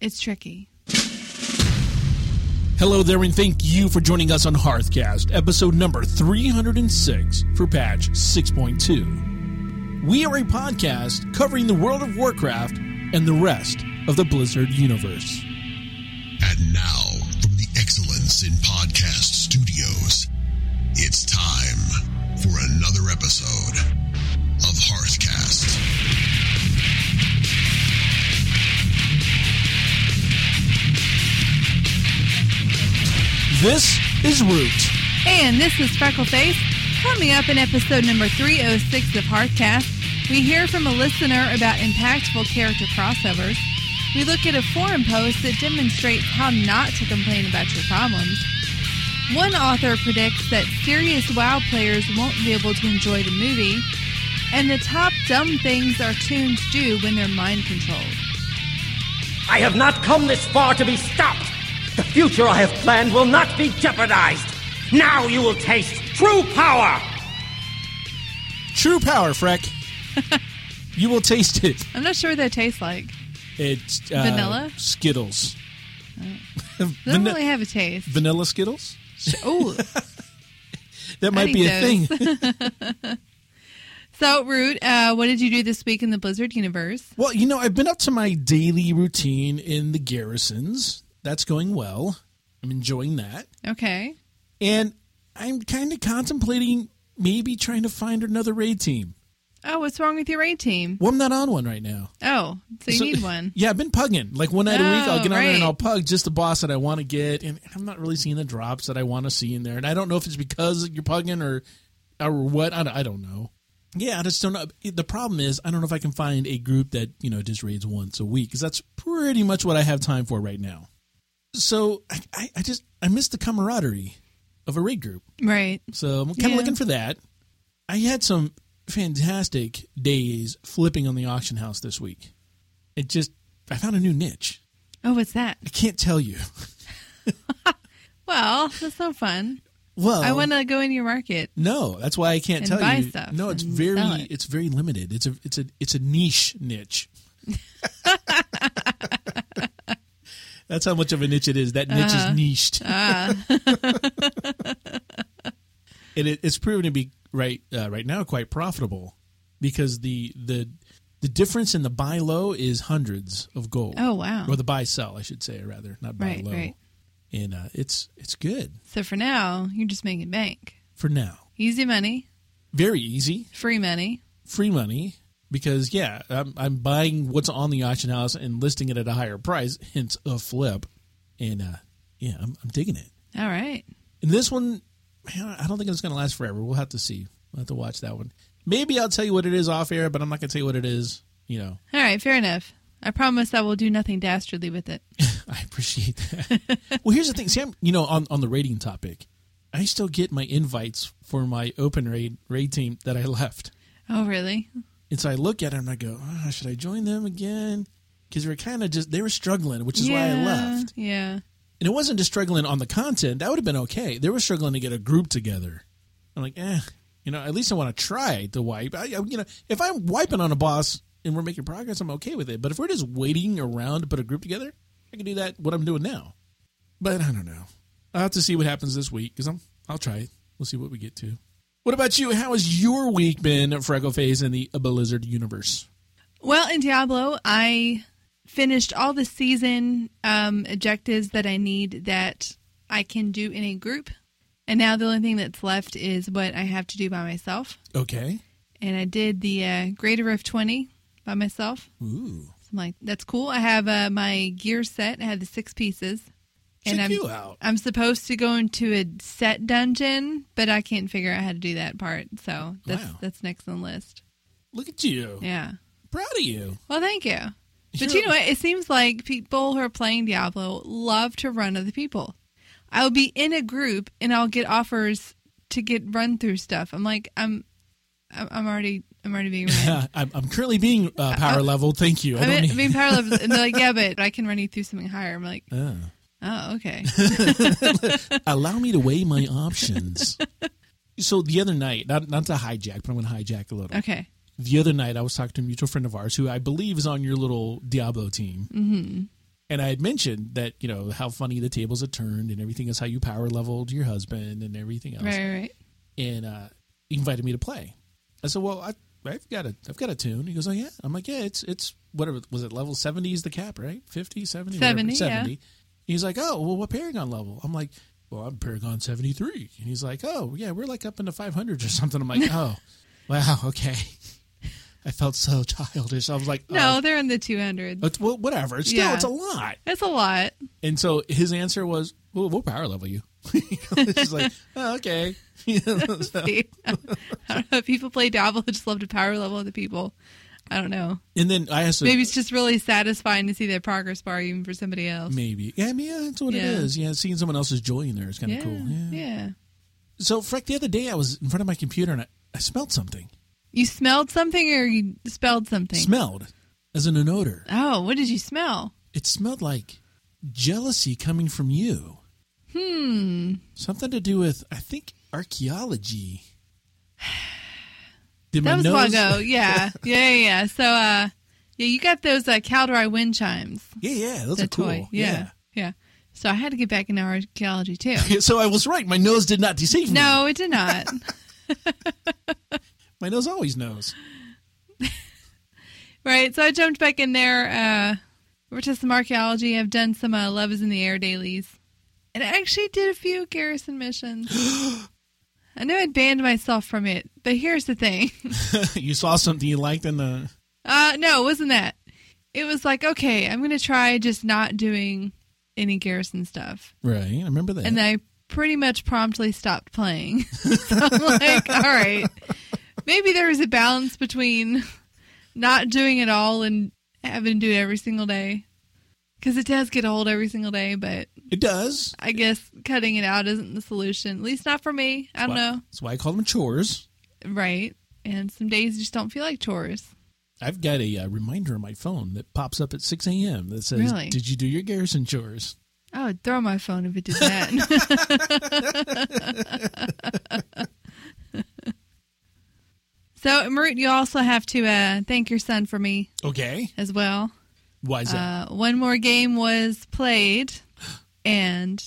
It's tricky. Hello there, and thank you for joining us on Hearthcast, episode number 306 for patch 6.2. We are a podcast covering the world of Warcraft and the rest of the Blizzard universe. And now, This is Root. And this is Freckleface. Coming up in episode number 306 of Hearthcast, we hear from a listener about impactful character crossovers. We look at a forum post that demonstrates how not to complain about your problems. One author predicts that serious WoW players won't be able to enjoy the movie. And the top dumb things our toons do when they're mind controlled. I have not come this far to be stopped. The future I have planned will not be jeopardized. Now you will taste true power. True power, Freck. you will taste it. I'm not sure what that tastes like. It's uh, Vanilla? Skittles. Doesn't Vani- really have a taste. Vanilla Skittles? Oh, That might I be need a those. thing. so Root, uh, what did you do this week in the Blizzard universe? Well, you know, I've been up to my daily routine in the garrisons. That's going well. I'm enjoying that. Okay. And I'm kind of contemplating maybe trying to find another raid team. Oh, what's wrong with your raid team? Well, I'm not on one right now. Oh, so you So- need one. Yeah, I've been pugging. Like one night a week, I'll Oh, get on there and. I'll pug just the boss that I want to get. And I'm not really seeing the drops that I want to see in there. And I don't know if it's because you're pugging or or what. I, don't- I don't know. Yeah, I just don't know. The problem is, I don't know if I can find a group that, you know, just raids once a week because that's pretty much what I have time for right now. So I, I, just, I miss the camaraderie of a raid group. Right. So I'm kind of Yeah. looking for that. I had some fantastic days flipping on the auction house this week. It just, I found a new niche. Oh, what's that? I can't tell you. Well, that's so fun. Well, I want to go in your market. No, that's why I can't tell buy you. stuff no, it's very, it. it's very limited. It's a, it's a, it's a niche niche. that's how much of a niche it is. That niche Uh-huh. is niched, and it, it's proven to be right uh, right now quite profitable because the the the difference in the buy low is hundreds of gold. Oh, wow. Or the buy sell, I should say, rather not buy Right, low. right. And uh, it's it's good So for now, you're just making bank. for now. Easy money, Very easy. free money. free money because yeah, I'm, I'm buying what's on the auction house and listing it at a higher price, hence a flip. And uh, yeah, I'm, I'm digging it. All right. And this one, man, I don't think it's going to last forever. We'll have to see. We'll have to watch that one. Maybe I'll tell you what it is off air, but I'm not going to tell you what it is. You know, All right. Fair enough. I promise I will do nothing dastardly with it. I appreciate that. well, here's the thing. Sam. You know, on, on the raiding topic, I still get my invites for my open raid raid team that I left. Oh, really? And so I look at it and I go, oh, should I join them again? Because they were kind of just, they were struggling, which is why I left. Yeah. And it wasn't just struggling on the content. That would have been okay. They were struggling to get a group together. I'm like, eh, you know, at least I want to try to wipe. I, I- you know, if I'm wiping on a boss and we're making progress, I'm okay with it. But if we're just waiting around to put a group together, I can do that, what I'm doing now. But I don't know. I'll have to see what happens this week because I'm, I'll try it. We'll see what we get to. What about you? How has your week been, Freckleface, in the Blizzard universe? Well, in Diablo, I finished all the season um, objectives that I need that I can do in a group. And now the only thing that's left is what I have to do by myself. Okay. And I did the uh, Greater of 20 by myself. Ooh. So I'm like, that's cool. I have uh, my gear set. I have the six pieces. Check I'm, you out. I'm supposed to go into a set dungeon, but I can't figure out how to do that part. So that's Wow. that's next on the list. Look at you. Yeah. Proud of you. Well, thank you. But Sure. you know what? It seems like people who are playing Diablo love to run other people. I'll be in a group and I'll get offers to get run through stuff. I'm like, I'm, I'm I'm already, I'm already being. I'm, I'm currently being uh, power level. Tvel. you. I I'm don't in, need- I'm being power level, and they're like, yeah, but I can run you through something higher. I'm like, Ah. Oh, okay. Allow me to weigh my options. so the other night, not not to hijack, but I'm going to hijack a little. Okay. The other night, I was talking to a mutual friend of ours who I believe is on your little Diablo team, mm-hmm. And I had mentioned that, you know, how funny the tables had turned and everything is how you power leveled your husband and everything else. Right, right. And uh, he invited me to play. I said, Well, I, I've got a I've got a toon. He goes, Oh yeah. I'm like, Yeah, it's it's whatever was it level seventy is the cap, right? 50, 70? 70, whatever, yeah. 70. He's like, Oh, well what Paragon level? I'm like, Well, I'm Paragon seventy three. And he's like, Oh, yeah, we're like up in the five hundreds or something. I'm like, Oh, wow, okay. I felt so childish. I was like, No, oh, they're in the 200s. it's, well, whatever. It's still, Yeah. it's a lot. It's a lot. And so his answer was, "Well, we'll power level you." She's like, oh, "Okay." So-? I don't know. People play Diablo just love to power level other people. I don't know. and then I asked, Maybe it's just really satisfying to see that progress bar even for somebody else. maybe, yeah, I mean, yeah, that's what it Yeah. is. Yeah, seeing someone else's joy in there is kind of yeah, cool. Yeah. yeah. So, Freck, the other day I was in front of my computer and I, I smelled something. You smelled something or you spelled something? Smelled as in an odor. oh, what did you smell? It smelled like jealousy coming from you. Hmm. Something to do with, I think, archaeology. Did That was a while ago. Yeah. yeah, yeah, yeah. So, uh, yeah, you got those uh, Kaldorei wind chimes. Yeah, yeah, those are cool. toy. Yeah. yeah. So I had to get back into archaeology too. So I was right. My nose did not deceive me. no, it did not. My nose always knows. right. So I jumped back in there. Uh, over to some archaeology. I've done some uh, Love is in the Air dailies. And I actually did a few garrison missions. I know I'd banned myself from it, but here's the thing. you saw something you liked in the. Uh, no, it wasn't that. It was like, okay, I'm going to try just not doing any garrison stuff. Right, I remember that. And I pretty much promptly stopped playing. so I'm like, all right, maybe there is a balance between not doing it all and having to do it every single day. Because it does get old every single day, but it does. I guess cutting it out isn't the solution. At least not for me. I don't Why- know. That's why I call them chores. Right. And some days you just don't feel like chores. I've got a uh, reminder on my phone that pops up at 6 a.m. that says, Really? Did you do your garrison chores? I would throw my phone if it did that. so, Marut, you also have to uh, thank your son for me Okay. as well. Why is that? Uh, one more game was played, and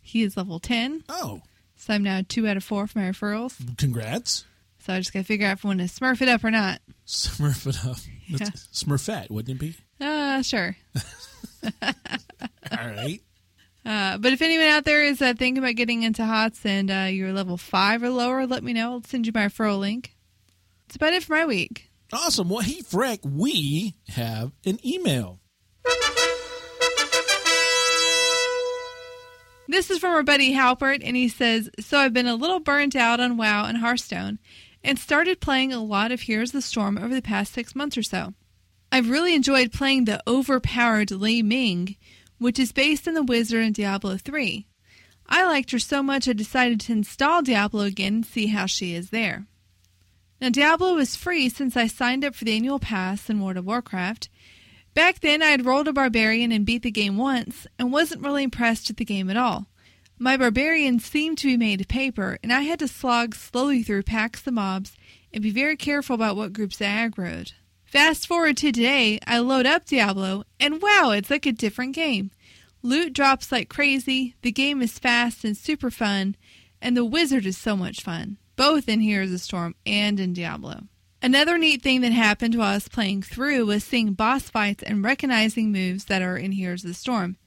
he is level 10. oh, So I'm now two out of four for my referrals. congrats. So I just got to figure out if I want to smurf it up or not. Smurf it up. That's Smurfette, wouldn't it be? Uh, sure. All right. Uh, but if anyone out there is uh, thinking about getting into HOTS and uh, you're level 5 or lower, let me know. I'll send you my referral link. That's about it for my week. Awesome. Well, hey, Freck, we have an email. This is from our buddy Halpert, and he says, So I've been a little burnt out on WoW and Hearthstone and started playing a lot of Heroes of the Storm over the past six months or so. I've really enjoyed playing the overpowered Li Ming, which is based on the wizard in Diablo 3. I liked her so much I decided to install Diablo again and see how she is there. Now, Diablo is free since I signed up for the annual pass in World of Warcraft. Back then, I had rolled a barbarian and beat the game once and wasn't really impressed with the game at all. My barbarian seemed to be made of paper, and I had to slog slowly through packs of mobs and be very careful about what groups I aggroed. Fast forward to today, I load up Diablo, and wow, it's like a different game. Loot drops like crazy, the game is fast and super fun, and the wizard is so much fun, both in Heroes of Storm and in Diablo. Another neat thing that happened while I was playing through was seeing boss fights and recognizing moves that are in Heroes of the Storm.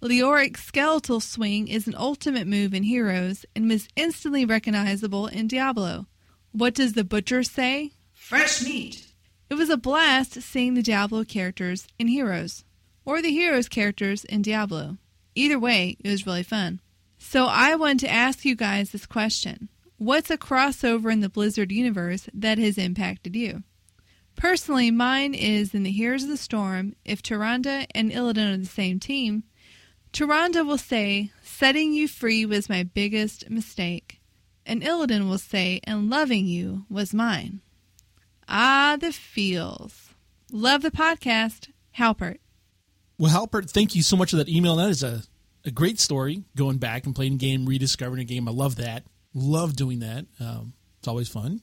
Leoric's skeletal swing is an ultimate move in Heroes and was instantly recognizable in Diablo. What does the butcher say? Fresh meat. It was a blast seeing the Diablo characters in Heroes, or the Heroes characters in Diablo. Either way, it was really fun. So I wanted to ask you guys this question. What's a crossover in the Blizzard universe that has impacted you? Personally, mine is in the Heroes of the Storm, if Tyrande and Illidan are the same team, Tyrande will say, setting you free was my biggest mistake. And Illidan will say, and loving you was mine. Ah, the feels. Love the podcast. Halpert. Well, Halpert, thank you so much for that email. That is a, a great story, going back and playing a game, rediscovering a game. I love that. Love doing that. Um, it's always fun.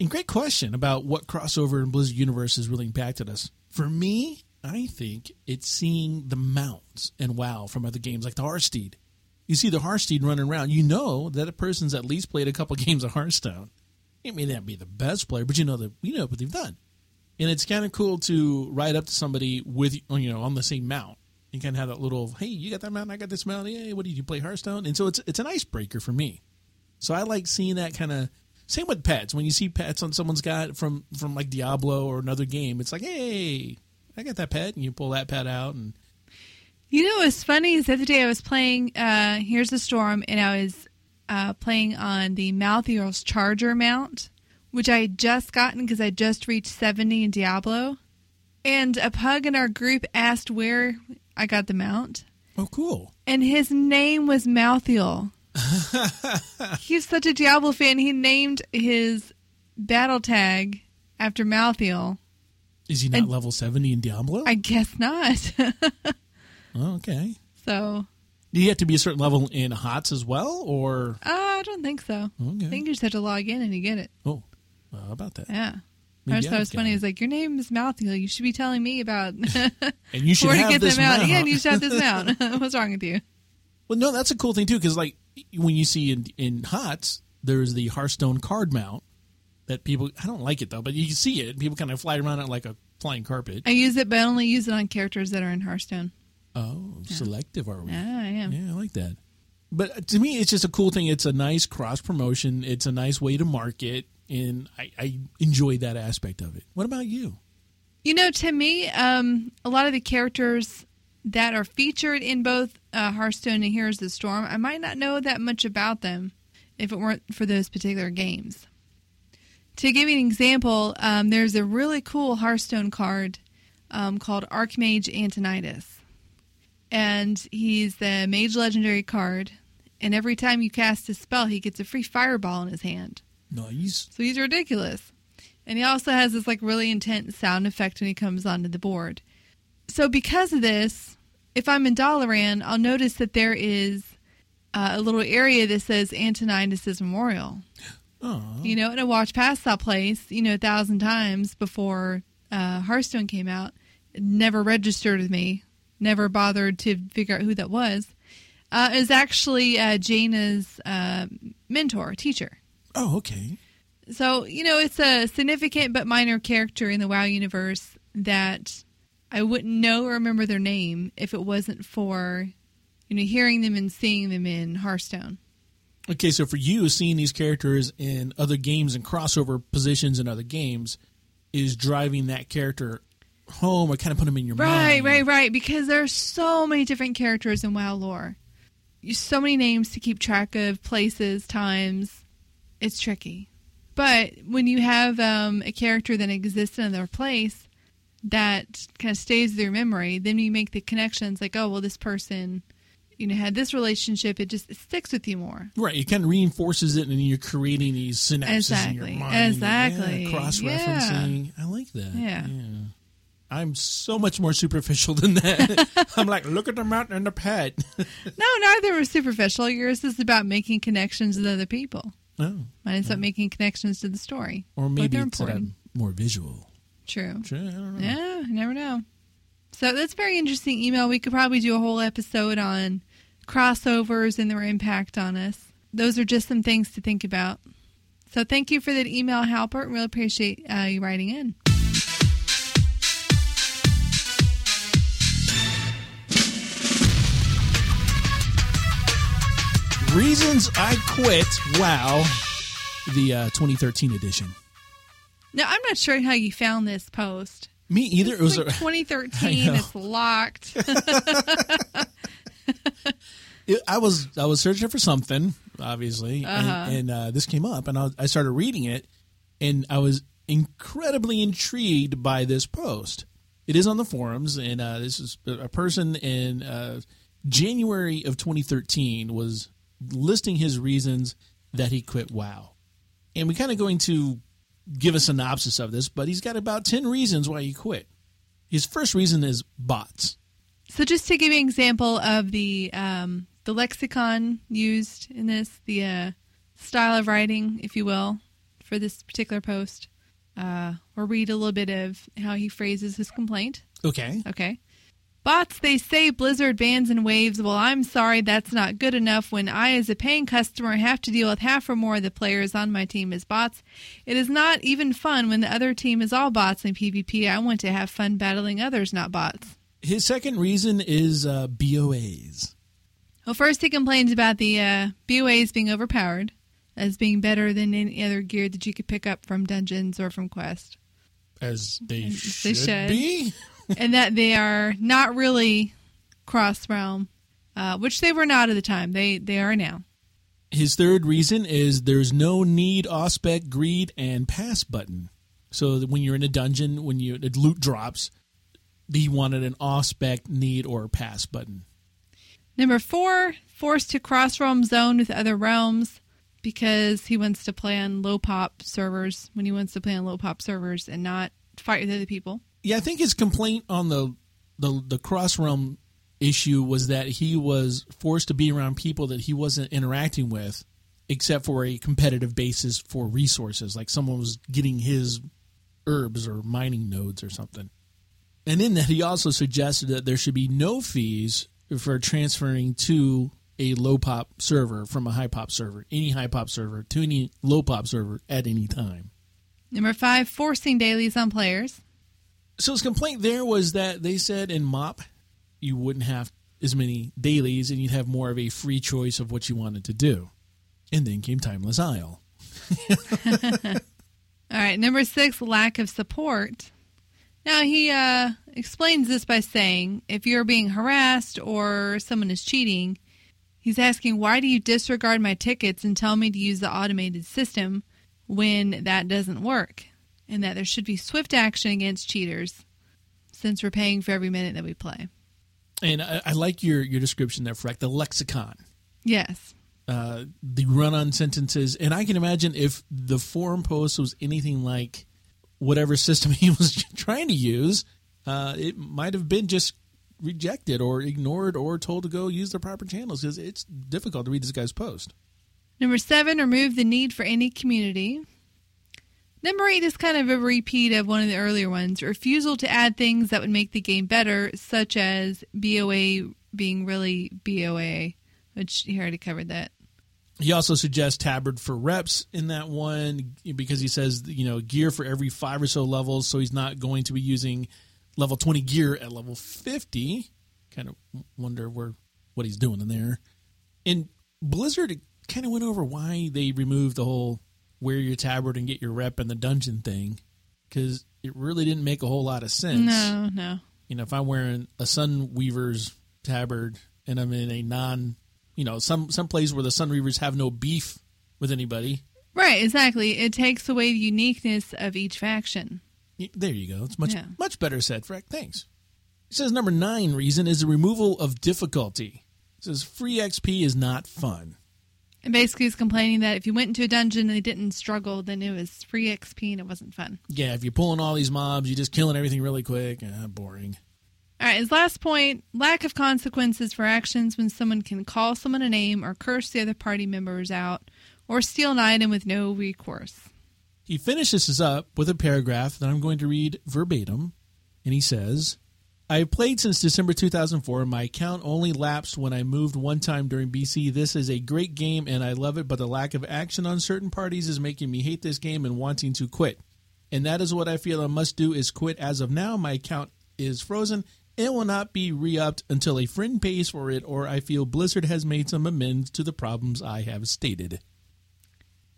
And great question about what crossover in Blizzard Universe has really impacted us. For me, I think it's seeing the mounts and WoW from other games like the Hearthsteed. You see the Hearthsteed running around, you know that a person's at least played a couple games of Hearthstone. It may not be the best player, but you know that you know what they've done. And it's kind of cool to ride up to somebody with you know on the same mount and kind of have that little, hey, you got that mount, I got this mount. Hey, what did you play Hearthstone? And so it's it's an icebreaker for me. So I like seeing that kind of same with pets. When you see pets on someone's got from from like Diablo or another game, it's like, hey, I got that pet, and you pull that pet out, and You know what's funny is the other day I was playing uh, Heroes the Storm, and I was uh, playing on the Malthael's Charger mount, which I had just gotten because I just reached 70 in Diablo. And a pug in our group asked where I got the mount, oh, cool. and his name was Malthael. He's such a Diablo fan. He named his battle tag after Malthael. Is he not And- level seventy in Diablo? I guess not. oh, okay. so Do you have to be a certain level in HOTS as well, or uh, I don't think so. okay? I think you just have to log in and you get it. oh, well, how about that? Yeah. Maybe I just thought it was funny. It's like your name is Malthael. You should be telling me about And you should where to get this them out. mount. Yeah, and you should have this mount. What's wrong with you? Well, no, that's a cool thing too, because like when you see in in HOTS, there's the Hearthstone card mount that people. I don't like it though, but you can see it. People kind of fly around it like a flying carpet. I use it, but I only use it on characters that are in Hearthstone. Oh, selective are we? Yeah, I am. Yeah, I like that. But to me, it's just a cool thing. It's a nice cross promotion. It's a nice way to market, and I, I enjoy that aspect of it. What about you? You know, to me, um, a lot of the characters that are featured in both uh, Hearthstone and Heroes of the Storm, I might not know that much about them if it weren't for those particular games. To give you an example, um, there's a really cool Hearthstone card um, called Archmage Antonidas. And he's the Mage Legendary card. And every time you cast a spell, he gets a free fireball in his hand. Nice. So he's ridiculous. And he also has this like really intense sound effect when he comes onto the board. So because of this, if I'm in Dalaran, I'll notice that there is uh, a little area that says Antonidas' Memorial. Oh, You know, and I walked past that place, you know, a thousand times before uh, Hearthstone came out. It never registered with me. Never bothered to figure out who that was. Uh, it was actually uh, Jaina's uh, mentor, teacher. oh, okay. So, you know, it's a significant but minor character in the WoW universe that I wouldn't know or remember their name if it wasn't for, you know, hearing them and seeing them in Hearthstone. Okay, so for you, seeing these characters in other games and crossover positions in other games is driving that character home or kind of put them in your Right, mind. right, right. Right. Because there are so many different characters in WoW lore. So many names to keep track of, places, times. It's tricky. But when you have um, a character that exists in another place that kind of stays your memory, then you make the connections like, oh, well, this person, you know, had this relationship. It just it sticks with you more. Right, it kind of reinforces it, and you're creating these synapses in Exactly, your mind. exactly. Cross referencing. I like that. Yeah. yeah. I'm so much more superficial than that. I'm like, look at the mountain and the pet. No, neither are superficial. Yours is about making connections with other people. oh, Mine is about making connections to the story. or maybe it's more visual. True. Sure, I don't know. Yeah, you never know. So that's a very interesting email. We could probably do a whole episode on crossovers and their impact on us. Those are just some things to think about. So thank you for that email, Halpert. Really appreciate uh, you writing in. Reasons I quit. Wow, the uh, 2013 edition. Now I'm not sure how you found this post. Me either. It was like a, 2013. It's locked. it, I was I was searching for something, obviously, Uh-huh. and, and uh, this came up, and I, I started reading it, and I was incredibly intrigued by this post. It is on the forums, and uh, this is a person in uh, January of 2013 was listing his reasons that he quit WoW, and we kind of going to give a synopsis of this, but he's got about 10 reasons why he quit. His first reason is bots. So, just to give you an example of the um, the lexicon used in this, the uh, style of writing, if you will, for this particular post, uh, or read a little bit of how he phrases his complaint. Okay. Okay. Bots, they say Blizzard bans and waves. Well, I'm sorry, that's not good enough when I, as a paying customer, have to deal with half or more of the players on my team as bots. It is not even fun when the other team is all bots in PvP. I want to have fun battling others, not bots. His second reason is uh, BOAs. Well, first he complains about the uh, BOAs being overpowered as being better than any other gear that you could pick up from dungeons or from quest. As they, They should, should. be. and that they are not really cross realm, uh, which they were not at the time. They they are now. His third reason is there's no need, aspect, greed, and pass button. So that when you're in a dungeon, when you the loot drops, he wanted an aspect, need, or pass button. Number four, forced to cross realm zone with other realms because he wants to play on low pop servers when he wants to play on low pop servers and not fight with other people. Yeah, I think his complaint on the the, the cross realm issue was that he was forced to be around people that he wasn't interacting with, except for a competitive basis for resources, like someone was getting his herbs or mining nodes or something. And in that, he also suggested that there should be no fees for transferring to a low pop server from a high pop server, any high pop server to any low pop server at any time. Number five, forcing dailies on players. So his complaint there was that they said in MOP you wouldn't have as many dailies and you'd have more of a free choice of what you wanted to do. And then came Timeless Isle. All right, number six, lack of support. Now he uh, explains this by saying, if you're being harassed or someone is cheating, he's asking, why do you disregard my tickets and tell me to use the automated system when that doesn't work? And that there should be swift action against cheaters since we're paying for every minute that we play. And I, I like your, your description there, Freck, the lexicon. Yes. Uh, the run on sentences. And I can imagine if the forum post was anything like whatever system he was trying to use, uh, it might have been just rejected or ignored or told to go use the proper channels because it's difficult to read this guy's post. Number seven, remove the need for any community. Number eight is kind of a repeat of one of the earlier ones refusal to add things that would make the game better, such as BOA being really BOA, which he already covered that. He also suggests tabard for reps in that one because he says, you know, gear for every five or so levels. So he's not going to be using level 20 gear at level 50. Kind of wonder where what he's doing in there. And Blizzard kind of went over why they removed the whole wear your tabard and get your rep in the dungeon thing because it really didn't make a whole lot of sense. No, no. You know, if I'm wearing a Sunreaver's tabard and I'm in a non, you know, some some place where the Sunreavers have no beef with anybody, Right, exactly. It takes away the uniqueness of each faction. there you go. It's much Yeah. much better said, Freck. Thanks. It says number nine reason is the removal of difficulty. It says free XP is not fun. And basically, he's complaining that if you went into a dungeon and they didn't struggle, then it was free XP and it wasn't fun. Yeah, if you're pulling all these mobs, you're just killing everything really quick. Ah, boring. All right, his last point lack of consequences for actions when someone can call someone a name or curse the other party members out or steal an item with no recourse. He finishes this up with a paragraph that I'm going to read verbatim, and he says, I played since December 2004. My account only lapsed when I moved one time during BC. This is a great game and I love it, but the lack of action on certain parties is making me hate this game and wanting to quit. And that is what I feel I must do is quit. As of now, my account is frozen. It will not be re-upped until a friend pays for it or I feel Blizzard has made some amends to the problems I have stated.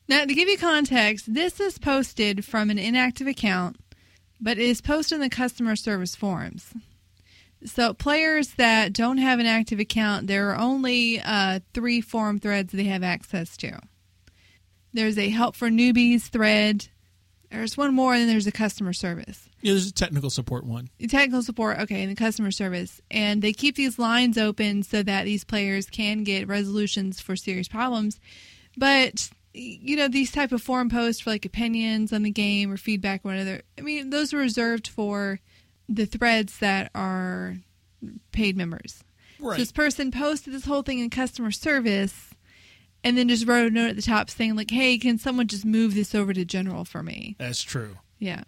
Now, to give you context, this is posted from an inactive account, but it is posted in the customer service forums. So, players that don't have an active account, there are only uh, three forum threads they have access to. There's a help for newbies thread. There's one more, and then there's a customer service. Yeah, there's a technical support one. technical support okay and the customer service and they keep these lines open so that these players can get resolutions for serious problems but you know these type of forum posts for like opinions on the game or feedback or whatever i mean those are reserved for the threads that are paid members Right. so this person posted this whole thing in customer service and then just wrote a note at the top saying like hey can someone just move this over to general for me That's true. yeah.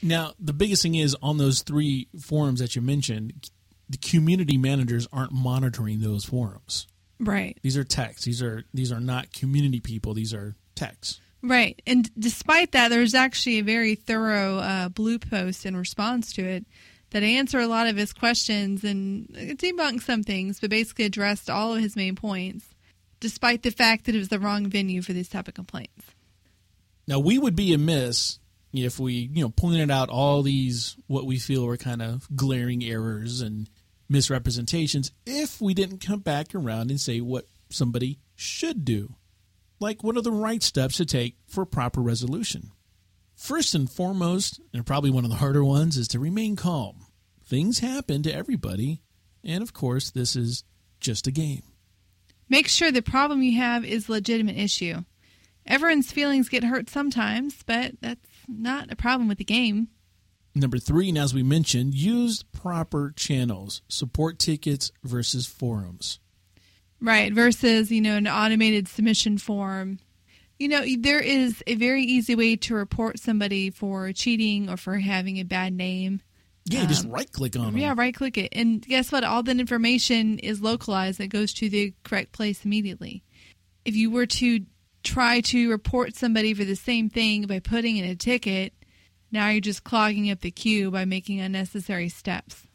Now, the biggest thing is on those three forums that you mentioned, the community managers aren't monitoring those forums. Right. These are techs. These are these are not community people. These are techs. Right. And despite that, there's actually a very thorough uh, blue post in response to it that answered a lot of his questions and debunked some things, but basically addressed all of his main points, despite the fact that it was the wrong venue for these type of complaints. Now, we would be amiss if we, you know, pointed out all these what we feel were kind of glaring errors and misrepresentations if we didn't come back around and say what somebody should do. Like, what are the right steps to take for proper resolution? First and foremost, and probably one of the harder ones, is to remain calm. Things happen to everybody, and of course, this is just a game. Make sure the problem you have is a legitimate issue. Everyone's feelings get hurt sometimes, but that's not a problem with the game. Number three, and as we mentioned, use proper channels. Support tickets versus forums. Right, versus, you know, an automated submission form. You know, there is a very easy way to report somebody for cheating or for having a bad name. Yeah, um, just right click on them. Yeah, right click it. And guess what? All that information is localized. It goes to the correct place immediately. If you were to try to report somebody for the same thing by putting in a ticket, now you're just clogging up the queue by making unnecessary steps.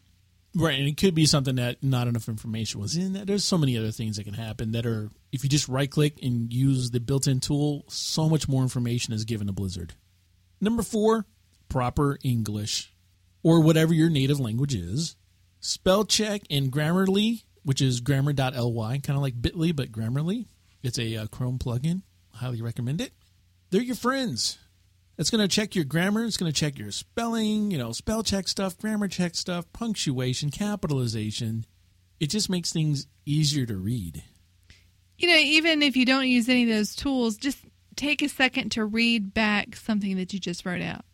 Right, and it could be something that not enough information was in. That there's so many other things that can happen that are if you just right click and use the built-in tool, so much more information is given to Blizzard. Number 4, proper English or whatever your native language is. Spell check and Grammarly, which is grammar.ly, kind of like Bitly but Grammarly. It's a uh, Chrome plugin. Highly recommend it. They're your friends. It's going to check your grammar. It's going to check your spelling, you know, spell check stuff, grammar check stuff, punctuation, capitalization. It just makes things easier to read. You know, even if you don't use any of those tools, just take a second to read back something that you just wrote out.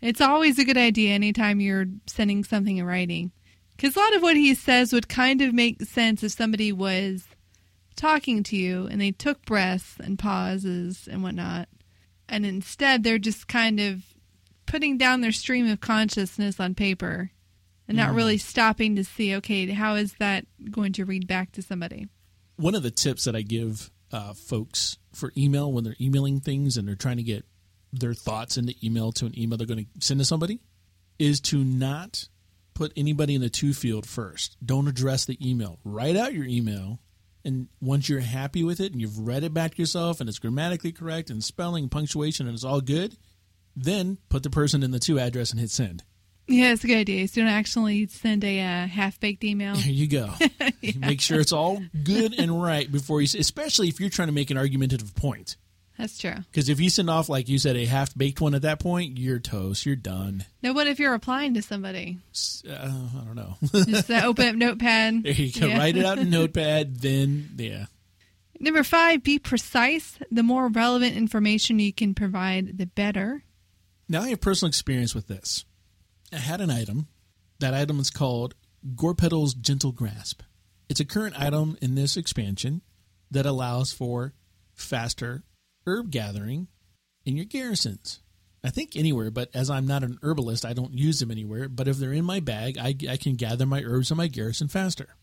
It's always a good idea anytime you're sending something in writing. Because a lot of what he says would kind of make sense if somebody was talking to you and they took breaths and pauses and whatnot and instead they're just kind of putting down their stream of consciousness on paper and not mm. really stopping to see okay how is that going to read back to somebody? One of the tips that i give uh, folks for email when they're emailing things and they're trying to get their thoughts into email to an email they're going to send to somebody is to not put anybody in the to field first. Don't address the email. Write out your email and once you're happy with it and you've read it back yourself and it's grammatically correct and spelling, punctuation, and it's all good, then put the person in the to address and hit send. Yeah, it's a good idea. So don't actually send a uh, half baked email. There you go. yeah. Make sure it's all good and right before you, especially if you're trying to make an argumentative point. That's true. Because if you send off, like you said, a half baked one at that point, you're toast. You're done. Now, what if you're applying to somebody? Uh, I don't know. Just open up Notepad. There you go. Yeah. Write it out in Notepad. Then, yeah. Number five, be precise. The more relevant information you can provide, the better. Now, I have personal experience with this. I had an item. That item is called Gorepetal's Gentle Grasp. It's a current item in this expansion that allows for faster herb gathering in your garrisons. I think anywhere, but as I'm not an herbalist, I don't use them anywhere. But if they're in my bag, I, I can gather my herbs in my garrison faster.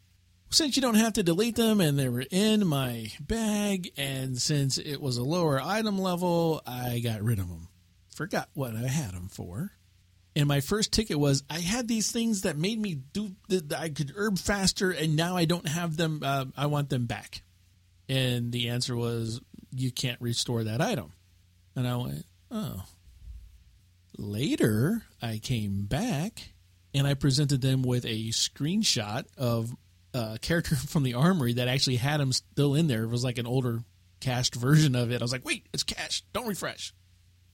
Since you don't have to delete them and they were in my bag, and since it was a lower item level, I got rid of them. Forgot what I had them for. And my first ticket was I had these things that made me do, that I could herb faster, and now I don't have them. Uh, I want them back. And the answer was you can't restore that item. And I went, oh. Later, I came back and I presented them with a screenshot of a character from the armory that actually had him still in there. It was like an older cached version of it. I was like, wait, it's cached. Don't refresh.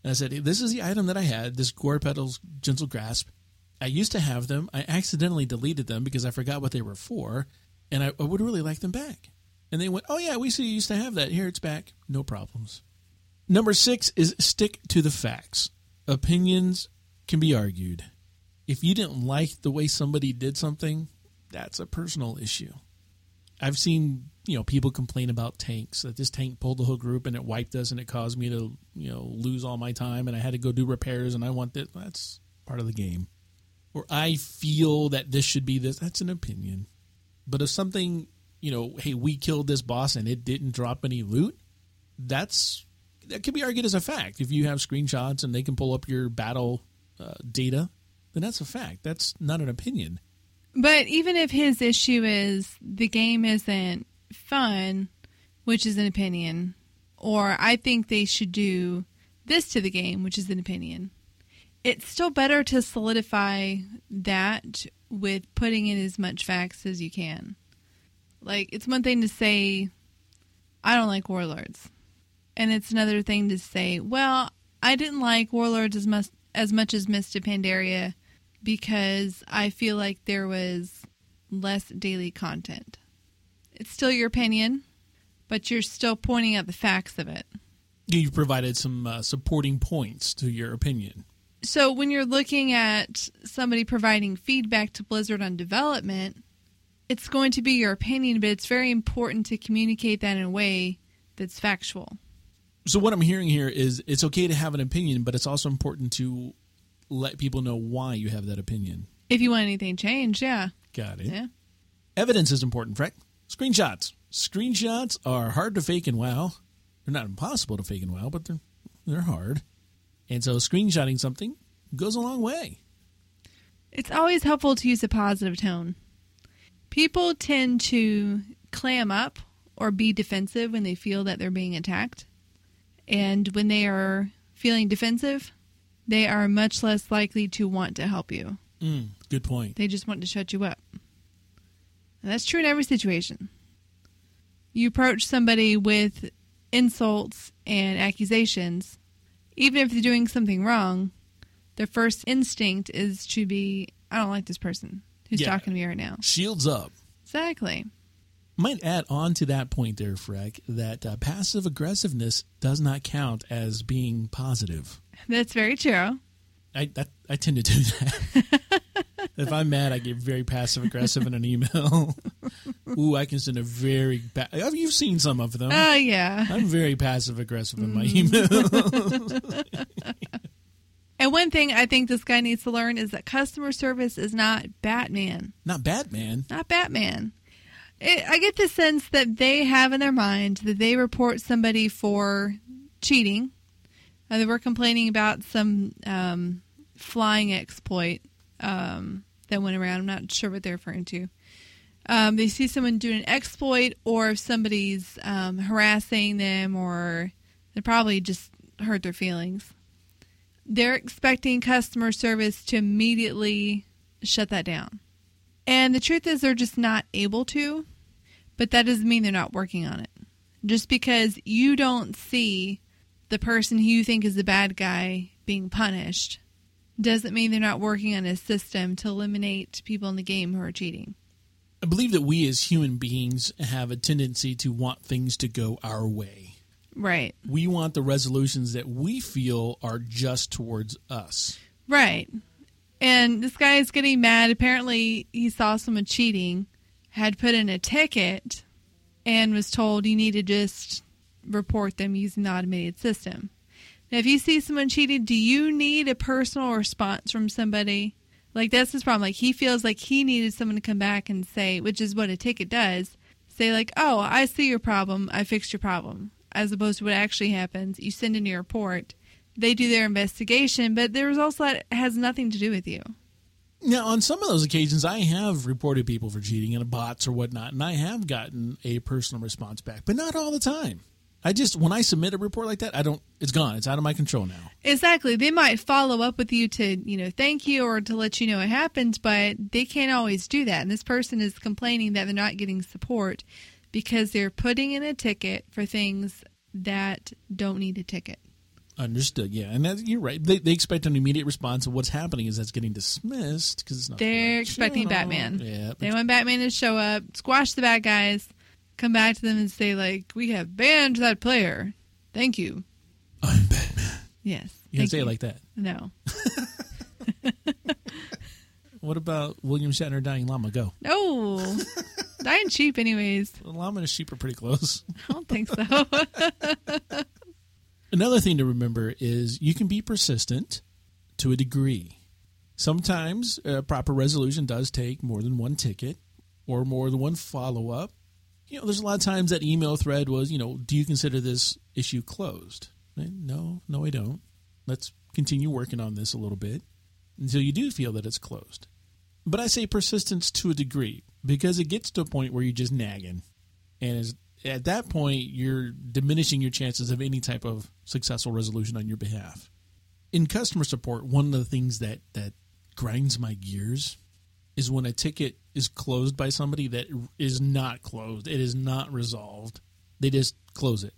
And I said, this is the item that I had, this Gorepetal's Gentle Grasp. I used to have them. I accidentally deleted them because I forgot what they were for, and I, I would really like them back. And they went, oh, yeah, we see you used to have that. Here, it's back. No problems. Number six is stick to the facts. Opinions can be argued. If you didn't like the way somebody did something, that's a personal issue. I've seen you know people complain about tanks that this tank pulled the whole group and it wiped us and it caused me to you know lose all my time and I had to go do repairs and I want that that's part of the game, or I feel that this should be this. That's an opinion. But if something, you know, hey, we killed this boss and it didn't drop any loot, that's that could be argued as a fact. If you have screenshots and they can pull up your battle uh, data, then that's a fact. That's not an opinion. But even if his issue is the game isn't fun, which is an opinion, or I think they should do this to the game, which is an opinion, it's still better to solidify that with putting in as much facts as you can. Like, it's one thing to say, I don't like warlords. And it's another thing to say, well, I didn't like warlords as much as, much as of Pandaria because I feel like there was less daily content. It's still your opinion, but you're still pointing out the facts of it. You've provided some uh, supporting points to your opinion. So when you're looking at somebody providing feedback to Blizzard on development, it's going to be your opinion, but it's very important to communicate that in a way that's factual. So what I'm hearing here is it's okay to have an opinion, but it's also important to let people know why you have that opinion. If you want anything changed, yeah. Got it. Yeah. Evidence is important, Frank. Screenshots. Screenshots are hard to fake in WoW. They're not impossible to fake in WoW, but they're they're hard. And so screenshotting something goes a long way. It's always helpful to use a positive tone. People tend to clam up or be defensive when they feel that they're being attacked. And when they are feeling defensive, they are much less likely to want to help you. Mm, good point. They just want to shut you up. And that's true in every situation. You approach somebody with insults and accusations, even if they're doing something wrong, their first instinct is to be, I don't like this person who's Yeah. talking to me right now. Shields up. Exactly. Might add on to that point there, Freck, that uh, passive aggressiveness does not count as being positive. That's very true. I that, I tend to do that. if I'm mad, I get very passive aggressive in an email. Ooh, I can send a very bad. You've seen some of them. Oh, yeah. I'm very passive aggressive in my email. And one thing I think this guy needs to learn is that customer service is not Batman. Not Batman. not Batman. It, I get the sense that they have in their mind that they report somebody for cheating. Uh, they were complaining about some um, flying exploit um, that went around. I'm not sure what they're referring to. Um, they see someone doing an exploit, or if somebody's um, harassing them, or they probably just hurt their feelings. They're expecting customer service to immediately shut that down. And the truth is, they're just not able to, but that doesn't mean they're not working on it. Just because you don't see the person who you think is the bad guy being punished doesn't mean they're not working on a system to eliminate people in the game who are cheating. I believe that we as human beings have a tendency to want things to go our way. Right. We want the resolutions that we feel are just towards us. Right. And this guy is getting mad. Apparently, he saw someone cheating, had put in a ticket, and was told you need to just report them using the automated system. Now, if you see someone cheating, do you need a personal response from somebody? Like, that's his problem. Like, he feels like he needed someone to come back and say, which is what a ticket does say, like, oh, I see your problem. I fixed your problem. As opposed to what actually happens. You send in your report they do their investigation, but the results that has nothing to do with you. Now, on some of those occasions, I have reported people for cheating in a bots or whatnot, and I have gotten a personal response back, but not all the time. I just when I submit a report like that, I don't. It's gone. It's out of my control now. Exactly. They might follow up with you to, you know, thank you or to let you know what happened, but they can't always do that. And this person is complaining that they're not getting support because they're putting in a ticket for things that don't need a ticket. Understood. Yeah, and that, you're right. They, they expect an immediate response, and what's happening is that's getting dismissed because it's not. They're right expecting channel. Batman. Yeah, They want Batman to show up, squash the bad guys, come back to them and say, like, we have banned that player. Thank you. I'm Batman. Yes. You can say it like that. No. What about William Shatner dying llama? Go. No. Dying cheap, anyways. The llama and a sheep are pretty close. I don't think so. Another thing to remember is you can be persistent to a degree. Sometimes uh, proper resolution does take more than one ticket or more than one follow up. You know, there's a lot of times that email thread was, you know, do you consider this issue closed? And no, no, I don't. Let's continue working on this a little bit until you do feel that it's closed. But I say persistence to a degree because it gets to a point where you're just nagging. And at that point, you're diminishing your chances of any type of successful resolution on your behalf. In customer support, one of the things that, that grinds my gears is when a ticket is closed by somebody that is not closed. It is not resolved. They just close it.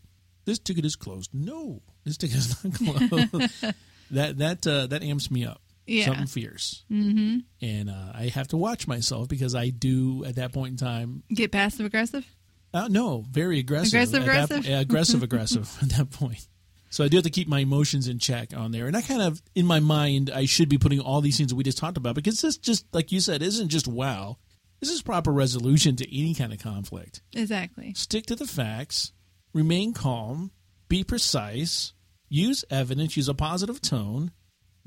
This ticket is closed. No, this ticket is not closed. that that uh, that amps me up. Yeah. Something fierce. Mm-hmm. And uh, I have to watch myself because I do at that point in time. Get passive aggressive. Uh, no, very aggressive. Aggressive, At that- aggressive? aggressive, aggressive at that point. So I do have to keep my emotions in check on there. And I kind of, in my mind, I should be putting all these things that we just talked about because this just, like you said, isn't just wow. This is proper resolution to any kind of conflict. Exactly. Stick to the facts, remain calm, be precise, use evidence, use a positive tone,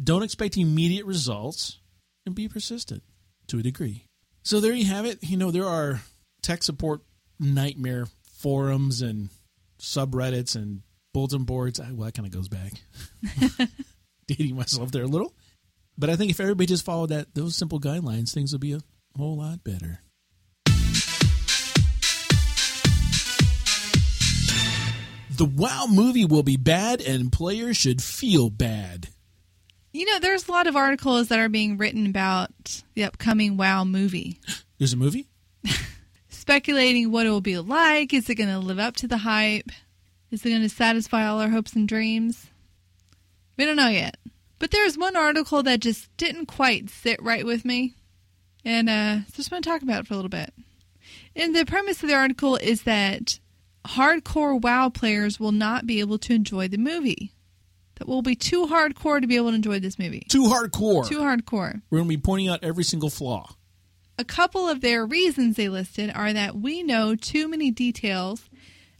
don't expect immediate results, and be persistent to a degree. So there you have it. You know, there are tech support nightmare forums and subreddits and bulletin boards. Well, that kind of goes back. Dating myself there a little. But I think if everybody just followed that those simple guidelines, things would be a whole lot better. The WoW movie will be bad and players should feel bad. You know, there's a lot of articles that are being written about the upcoming WoW movie, There's a movie? speculating what it will be like. Is it going to live up to the hype? Is it going to satisfy all our hopes and dreams? We don't know yet. But there's one article that just didn't quite sit right with me. And uh, so just want to talk about it for a little bit. And the premise of the article is that hardcore WoW players will not be able to enjoy the movie. That will be too hardcore to be able to enjoy this movie. Too hardcore. Too hardcore. We're going to be pointing out every single flaw. A couple of their reasons they listed are that we know too many details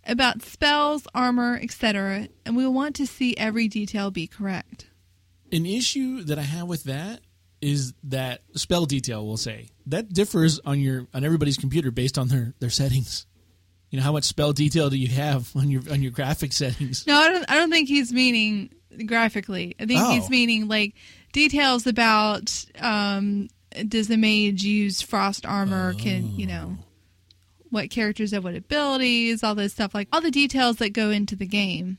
about spells, armor, etc., and we want to see every detail be correct. An issue that I have with that is that spell detail, we'll say, that differs on your on everybody's computer based on their, their settings. You know, how much spell detail do you have on your on your graphic settings? No, I don't. I don't think he's meaning graphically. I think Oh. he's meaning like details about um, does the mage use frost armor? Can you know what characters have what abilities? All this stuff, like all the details that go into the game.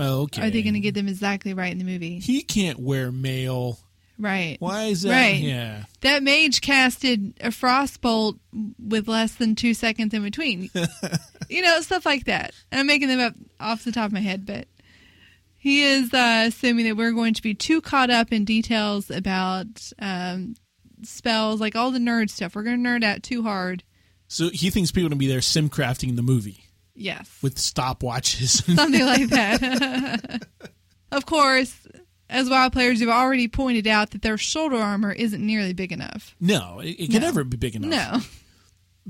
Oh, okay. Are they going to get them exactly right in the movie? He can't wear mail. Right. Why is that? Right. Yeah. That mage casted a frostbolt with less than two seconds in between. you know, stuff like that. And I'm making them up off the top of my head, but he is uh, assuming that we're going to be too caught up in details about um, spells, like all the nerd stuff. We're going to nerd out too hard. So he thinks people are going to be there sim crafting the movie Yes. with stopwatches. Something like that. of course, as players, you've already pointed out that their shoulder armor isn't nearly big enough. no, it, it can No. never be big enough. No.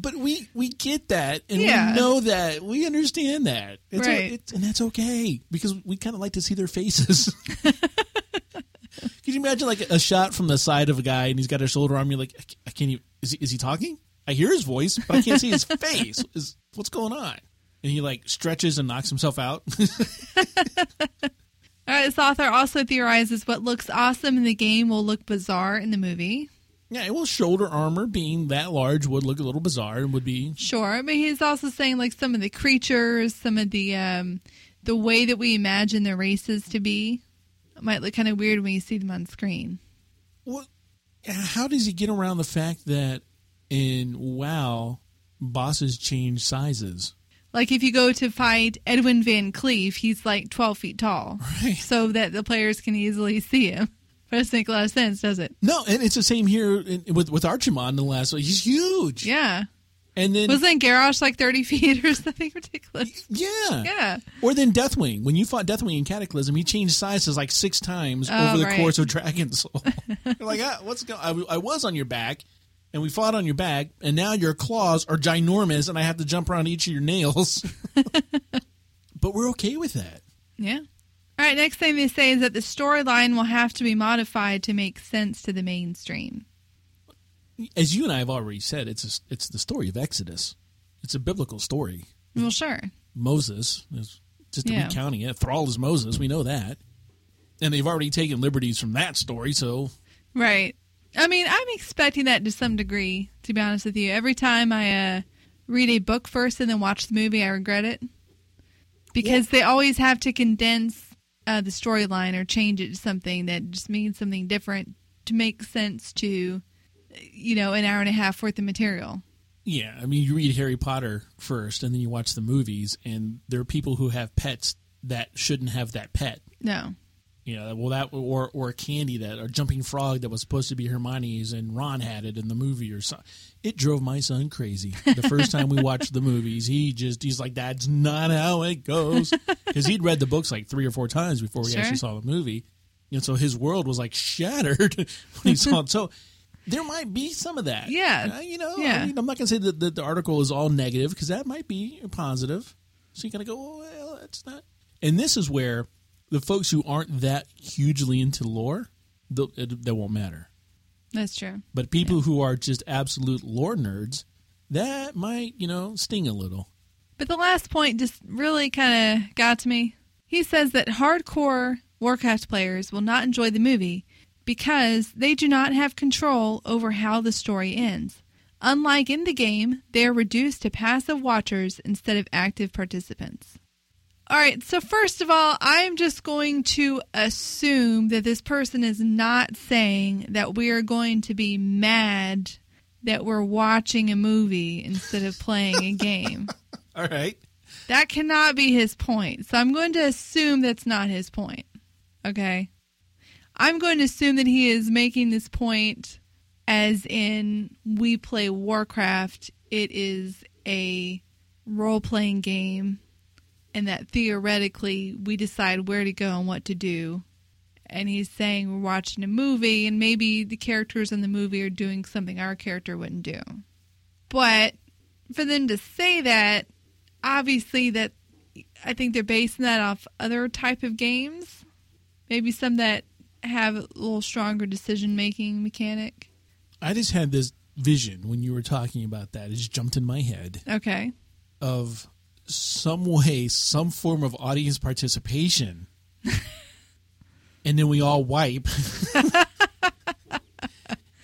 But we we get that, and Yeah. we know that, we understand that, it's Right. it's- and that's okay because we kind of like to see their faces. Could you imagine like a shot from the side of a guy and he's got a shoulder arm? You're like, I I can't even. Is he, is he talking? I hear his voice, but I can't see his face. Is what's going on? And he like stretches and knocks himself out. Right, this author also theorizes what looks awesome in the game will look bizarre in the movie. yeah, well, shoulder armor being that large would look a little bizarre and would be Sure, but he's also saying like some of the creatures, some of the um, the way that we imagine the races to be might look kind of weird when you see them on screen. What? How does he get around the fact that in WoW bosses change sizes? Like if you go to fight Edwin VanCleef, he's like twelve feet tall, Right. so that the players can easily see him. But it doesn't make a lot of sense, does it? No, and it's the same here in, with with Archimonde in the last one. He's huge. Yeah. And then Wasn't Garrosh like thirty feet or something ridiculous? yeah. Yeah. Or then Deathwing. When you fought Deathwing in Cataclysm, he changed sizes like six times Oh, over the right. course of Dragon Soul. You're like, ah, what's going? I, I was on your back, and we fought on your back, and now your claws are ginormous, and I have to jump around each of your nails. but we're okay with that. Yeah. All right, next thing they say is that the storyline will have to be modified to make sense to the mainstream. As you and I have already said, it's a, it's the story of Exodus. It's a biblical story. Well, sure. Moses is just Yeah. recounting it. Thrall is Moses. We know that, and they've already taken liberties from that story. So Right. I mean, I'm expecting that to some degree, to be honest with you. Every time I uh, read a book first and then watch the movie, I regret it. Because they always have to condense uh, the storyline or change it to something that just means something different to make sense to, you know, an hour and a half worth of material. Yeah, I mean, you read Harry Potter first, and then you watch the movies, and there are people who have pets that shouldn't have that pet. No. You know, well, that or or a candy that or jumping frog that was supposed to be Hermione's, and Ron had it in the movie or something. It drove my son crazy. The first time we watched the movies, he just he's like, "That's not how it goes," because he'd read the books like three or four times before we Sure. actually saw the movie, and so his world was like shattered when he saw it. So. There might be some of that. Yeah. Uh, you know, Yeah. I mean, I'm not going to say that, that the article is all negative because that might be positive. So you got to go, well, that's not. And this is where the folks who aren't that hugely into lore, it, that won't matter. That's true. But people who are just absolute lore nerds, that might, you know, sting a little. But the last point just really kind of got to me. He says that hardcore Warcraft players will not enjoy the movie because they do not have control over how the story ends. Unlike in the game, they are reduced to passive watchers instead of active participants. All right, so first of all, I'm just going to assume that this person is not saying that we are going to be mad that we're watching a movie instead of playing a game. All right. That cannot be his point. So I'm going to assume that's not his point. Okay. I'm going to assume that he is making this point as in we play Warcraft. It is a role playing game, and that theoretically we decide where to go and what to do. And he's saying we're watching a movie, and maybe the characters in the movie are doing something our character wouldn't do. But for them to say that obviously that I think they're basing that off other type of games, maybe some that have a little stronger decision making mechanic. I just had this vision when you were talking about that. It just jumped in my head Okay. of some way, some form of audience participation. and then we all wipe.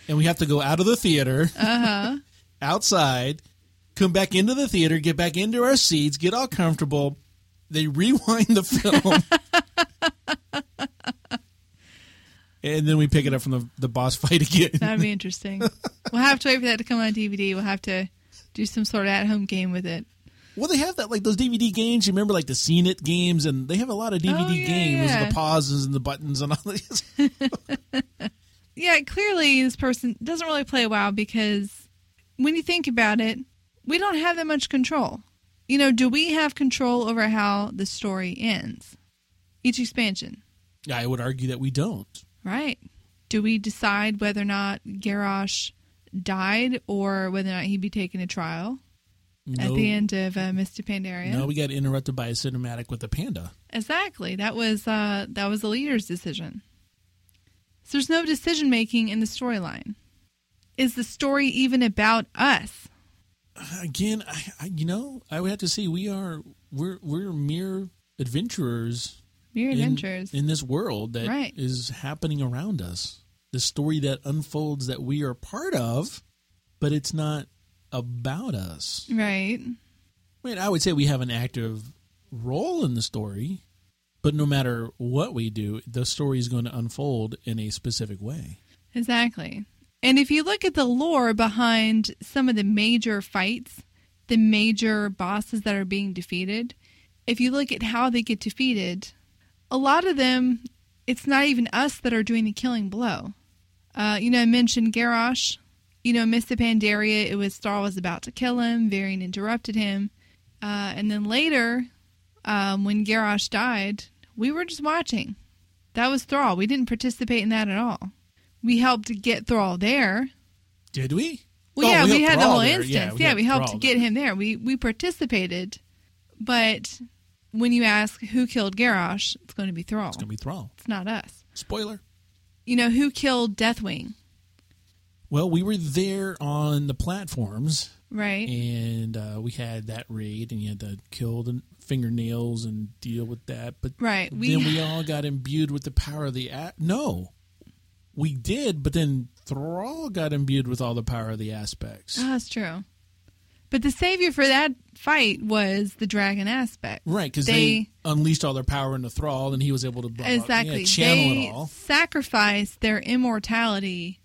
and we have to go out of the theater, Uh-huh. outside, come back into the theater, get back into our seats, get all comfortable. They rewind the film. and then we pick it up from the, the boss fight again. That'd be interesting. we'll have to wait for that to come on DVD. We'll have to do some sort of at home game with it. Well, they have that like those DVD games. You remember like the Scene It games, and they have a lot of DVD Oh, yeah, games, yeah. with the pauses and the buttons and all this. Yeah, clearly this person doesn't really play WoW because when you think about it, we don't have that much control. You know, do we have control over how the story ends? Each expansion. Yeah, I would argue that we don't. Right. Do we decide whether or not Garrosh died or whether or not he'd be taken to trial at the end of uh, Mists of Pandaria? no, we got interrupted by a cinematic with a panda. Exactly. That was uh, that was the leader's decision. So there's no decision making in the storyline. Is the story even about us? Again, I, I, you know, I would have to say we are we're we're mere adventurers Mere in- in, this world that is Right. happening around us. The story that unfolds that we are part of, but it's not about us. right. I mean, I would say we have an active role in the story, but no matter what we do, the story is going to unfold in a specific way. Exactly. And if you look at the lore behind some of the major fights, the major bosses that are being defeated, if you look at how they get defeated, a lot of them, it's not even us that are doing the killing blow. Uh, you know, I mentioned Garrosh. You know, Mists of Pandaria, it was Star was about to kill him. Varian interrupted him. Uh, and then later, um, when Garrosh died, we were just watching. That was Thrall. We didn't participate in that at all. We helped get Thrall there. Did we? Well, Oh, yeah, we, helped had the whole there. instance. we Yeah, we helped Thrall get there. him there. We we participated, but when you ask who killed Garrosh, it's going to be Thrall. It's gonna be Thrall. It's not us. Spoiler. You know who killed Deathwing, Well, we were there on the platforms, right? and uh, we had that raid, and you had to kill the fingernails and deal with that. But Right, we- then we all got imbued with the power of the a- no, we did, but then Thrall got imbued with all the power of the aspects. Oh, that's true. But the savior for that fight was the dragon aspect. Right, because they, they, unleashed all their power into Thrall, and he was able to blah, exactly yeah, channel they it all. sacrificed their immortality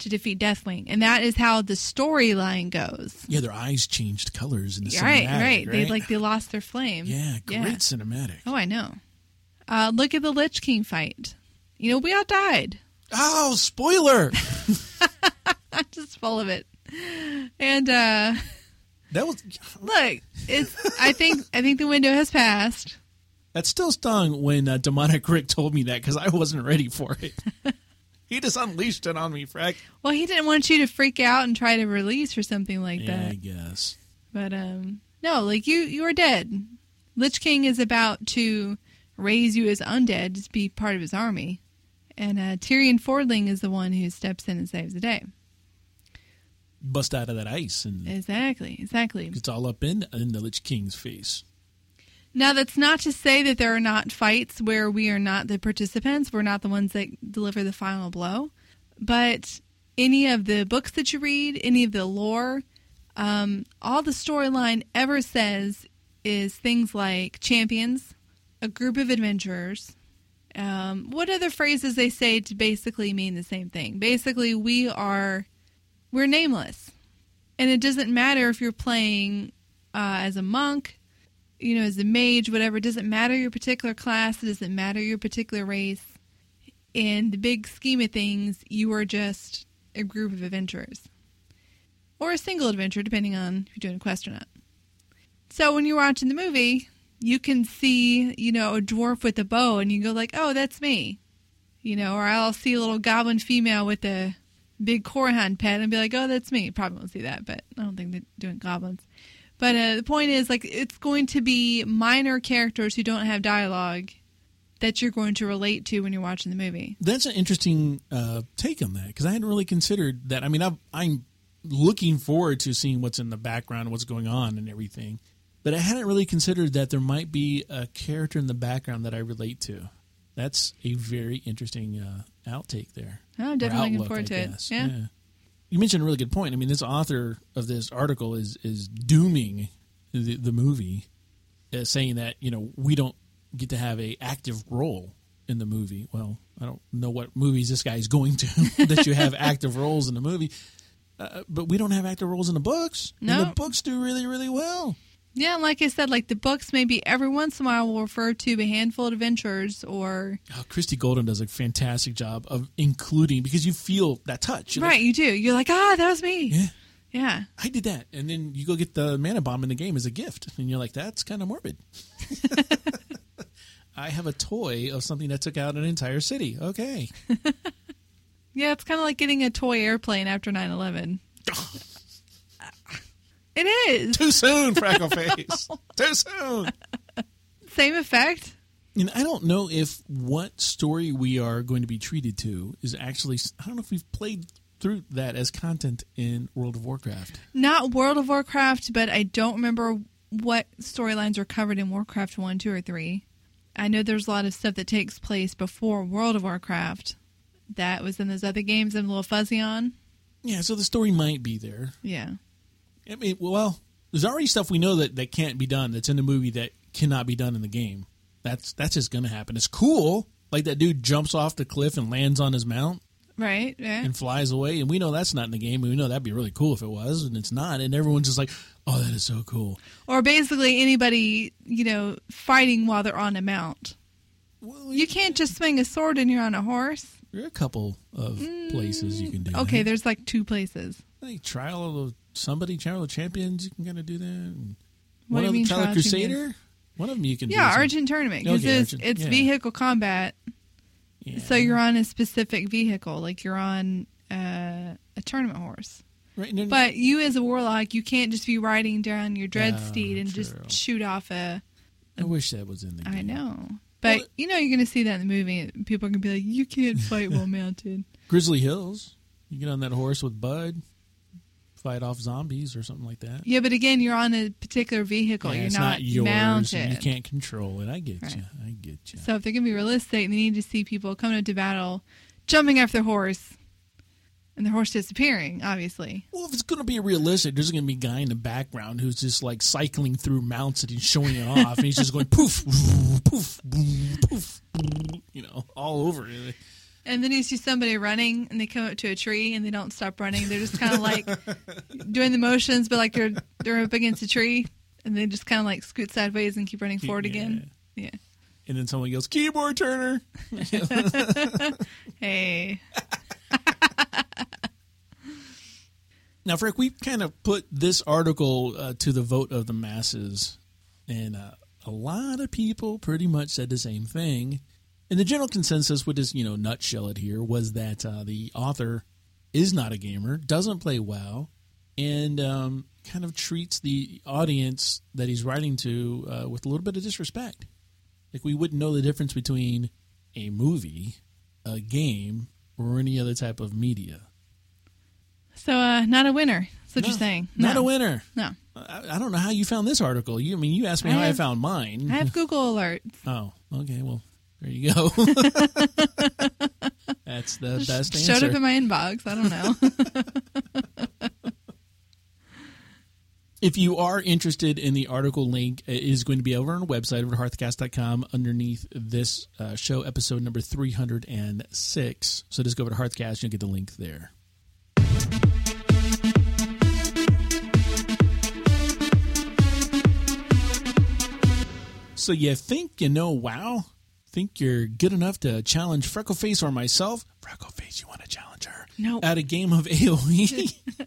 to defeat Deathwing, and that is how the storyline goes. Yeah, their eyes changed colors in the right, cinematic, right, They like they lost their flame. yeah, great cinematic. Oh, I know. Uh, look at the Lich King fight. You know, we all died. Oh, spoiler! I'm just full of it. And uh that was look, it's I think I think the window has passed. that still stung when uh, demonic Rick told me that because I wasn't ready for it. he just unleashed it on me, Frack. Well, he didn't want you to freak out and try to release or something like Yeah, I guess. But um no, like you you are dead. Lich King is about to raise you as undead to be part of his army. And uh, Tirion Fordring is the one who steps in and saves the day. Bust out of that ice, and Exactly, exactly. it's all up in in the Lich King's face. Now, that's not to say that there are not fights where we are not the participants. We're not the ones that deliver the final blow. But any of the books that you read, any of the lore, um, all the storyline ever says is things like champions, a group of adventurers. Um, what other phrases they say to basically mean the same thing? Basically, we are we're nameless, and it doesn't matter if you're playing uh, as a monk, you know, as a mage, whatever. It doesn't matter your particular class. It doesn't matter your particular race. In the big scheme of things, you are just a group of adventurers, or a single adventure, depending on if you're doing a quest or not. So when you're watching the movie, you can see, you know, a dwarf with a bow, and you go like, "Oh, that's me," you know, or I'll see a little goblin female with a big Core Hound pet, and be like, "Oh, that's me." Probably won't see that, but I don't think they're doing goblins. But uh, the point is, like, it's going to be minor characters who don't have dialogue that you're going to relate to when you're watching the movie. That's an interesting uh, take on that because I hadn't really considered that. I mean, I've, I'm looking forward to seeing what's in the background, what's going on, and everything. But I hadn't really considered that there might be a character in the background that I relate to. That's a very interesting uh, outtake there. Oh, I'm definitely looking forward I to it. guess. Yeah. You mentioned a really good point. I mean, this author of this article is is dooming the, the movie, uh, saying that you know we don't get to have a active role in the movie. Well, I don't know what movies this guy is going to that you have active roles in the movie, uh, but we don't have active roles in the books. No. and the books do really really well. Yeah, and like I said, like the books maybe every once in a while will refer to a handful of adventures or Oh, Christie Golden does a fantastic job of including because you feel that touch. You're like, right, you do. You're like, ah, that was me. yeah, Yeah. I did that, and then you go get the mana bomb in the game as a gift, and you're like, that's kind of morbid. I have a toy of something that took out an entire city. Okay, Yeah, it's kind of like getting a toy airplane after 9/11. It is. too soon, Freckle Face. Too soon. Same effect. And I don't know if what story we are going to be treated to is actually. I don't know if we've played through that as content in World of Warcraft. Not World of Warcraft, but I don't remember what storylines are covered in Warcraft 1, 2, or 3. I know there's a lot of stuff that takes place before World of Warcraft that was in those other games I'm a little fuzzy on. Yeah, so the story might be there. Yeah. I mean, well, there's already stuff we know that, that can't be done that's in the movie that cannot be done in the game. That's that's just gonna happen. It's cool. Like that dude jumps off the cliff and lands on his mount Right? Yeah. and flies away, and we know that's not in the game. We know that'd be really cool if it was, and it's not. And everyone's just like, "Oh, that is so cool." Or basically anybody, you know, fighting while they're on a mount. Well, You can't just swing a sword and you're on a horse. there are a couple of places you mm, can do. Okay, that. there's like two places. like trial of somebody, trial of champions. You can kind of do that. And What one do you of mean, of Crusader. One of them you can. do Yeah, Argent Tournament. Because Okay, it's, Argent, it's yeah. vehicle combat. Yeah. So you're on a specific vehicle. Like you're on uh, a tournament horse. right. no, no, But you as a warlock, you can't just be riding down your dread steed and true. just shoot off a, I wish that was in the game. I know. But Well, you know you're going to see that in the movie. People are going to be like, "You can't fight while mounted." Grizzly Hills. You get on that horse with Bud, fight off zombies or something like that. Yeah, but again, you're on a particular vehicle. Yeah, you're it's not, not, yours. mounted. You can't control it. I get Right. you. I get you. So if they're going to be realistic, they need to see people coming up to battle, jumping off their horse, and their horse disappearing. Obviously, Well, if it's going to be realistic, there's going to be a guy in the background who's just like cycling through mounts and he's showing it off, and he's just going poof, poof, poof, you know, all over. And then you see somebody running, and they come up to a tree, and they don't stop running. They're just kind of like doing the motions, but like they're they're up against a tree, and they just kind of like scoot sideways and keep running forward Yeah. again. Yeah. And then someone yells, "Keyboard turner!" Hey. Now, Frick, we kind of put this article uh, to the vote of the masses, and uh, a lot of people pretty much said the same thing. And the general consensus, would just you know nutshell it here, was that uh, the author is not a gamer, doesn't play WoW, and um, kind of treats the audience that he's writing to uh, with a little bit of disrespect. Like we wouldn't know the difference between a movie, a game, or any other type of media. So, uh, not a winner. That's what No, you're saying. Not No. a winner. No. I, I don't know how you found this article. You, I mean, you asked me I how I found mine. I have Google alerts. oh, okay. Well, there you go. That's the best Showed up in my inbox. I don't know. if you are interested in the article link, it is going to be over on our website over at hearthcast.com underneath this uh, show, episode number 306. So just go over to Hearthcast, you'll get the link there. So you think you know WoW? Think you're good enough to challenge Freckleface or myself? Freckleface, you want to challenge her? No. At a game of AoE?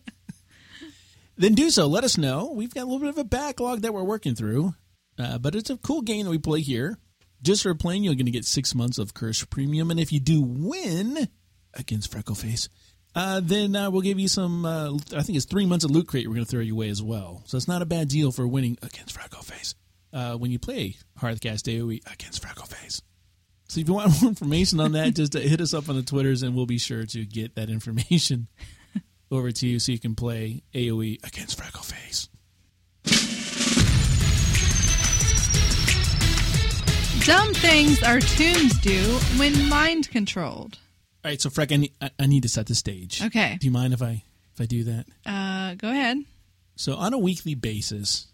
then do so. Let us know. We've got a little bit of a backlog that we're working through, uh, but it's a cool game that we play here. Just for playing, you're going to get six months of Curse Premium, and if you do win against Freckleface, uh, then uh, we'll give you some. Uh, I think it's three months of Loot Crate. We're going to throw you away as well. So it's not a bad deal for winning against Freckleface uh, when you play Hearthcast AOE against Freckleface. So if you want more information on that, just uh, hit us up on the Twitters, and we'll be sure to get that information over to you so you can play AOE against Freckleface. Dumb things our toons do when mind controlled. All right, so Freck, I need, I- I need to set the stage. Okay. Do you mind if I if I do that? Uh, go ahead. So on a weekly basis,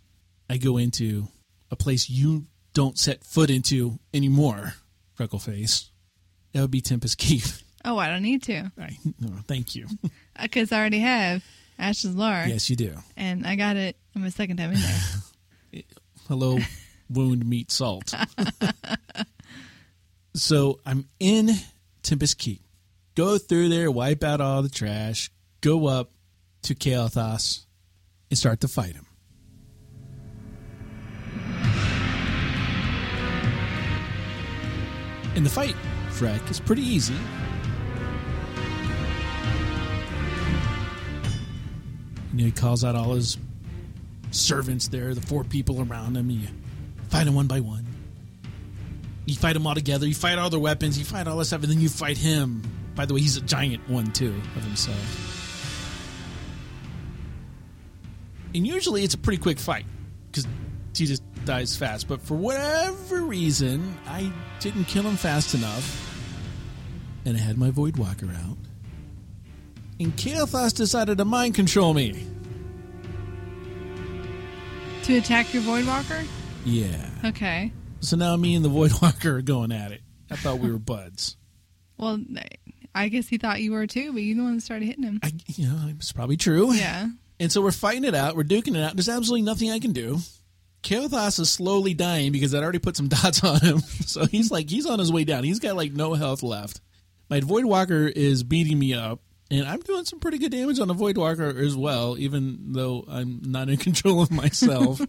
I go into a place you don't set foot into anymore, Freckleface. That would be Tempest Keep. Oh, I don't need to I, no, thank you. because I already have Ashes of Al'ar, yes, you do. and I got it on my second time in there. Hello, wound meat salt. so I'm in Tempest Keep. Go through there, wipe out all the trash, go up to Kael'thas, and start to fight him. And the fight, Freck, is pretty easy. You know, he calls out all his servants there, the four people around him. You fight them one by one. You fight them all together. You fight all their weapons. You fight all this stuff, and then you fight him. By the way, he's a giant one too of himself. And usually, it's a pretty quick fight because he just dies fast. But for whatever reason, I didn't kill him fast enough, and I had my Void Walker out. And Kael'thas decided to mind control me. to attack your Void Walker? Yeah. Okay. So now me and the Void Walker are going at it. I thought we were buds. Well, I guess he thought you were too, but you're the one that started hitting him. I, you know, it's probably true. Yeah. And so we're fighting it out. We're duking it out. There's absolutely nothing I can do. Kael'thas is slowly dying because I'd already put some dots on him. So he's like, he's on his way down. He's got like no health left. My Void Walker is beating me up. And I'm doing some pretty good damage on the Void Walker as well, even though I'm not in control of myself.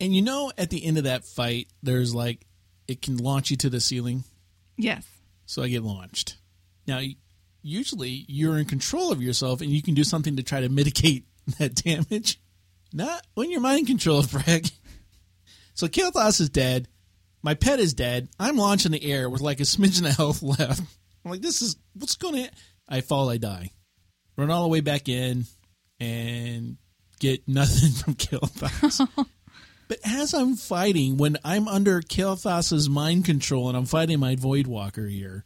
and you know, at the end of that fight, there's like, it can launch you to the ceiling. Yes. So I get launched. Now, usually you're in control of yourself and you can do something to try to mitigate that damage. Not when you're mind controlled, Frank. So Kael'thas is dead. My pet is dead. I'm launching the air with like a smidgen of health left. I'm like, this is what's going to. I fall, I die. Run all the way back in and get nothing from Kael'thas. but as I'm fighting, when I'm under Kael'thas's mind control and I'm fighting my Voidwalker here,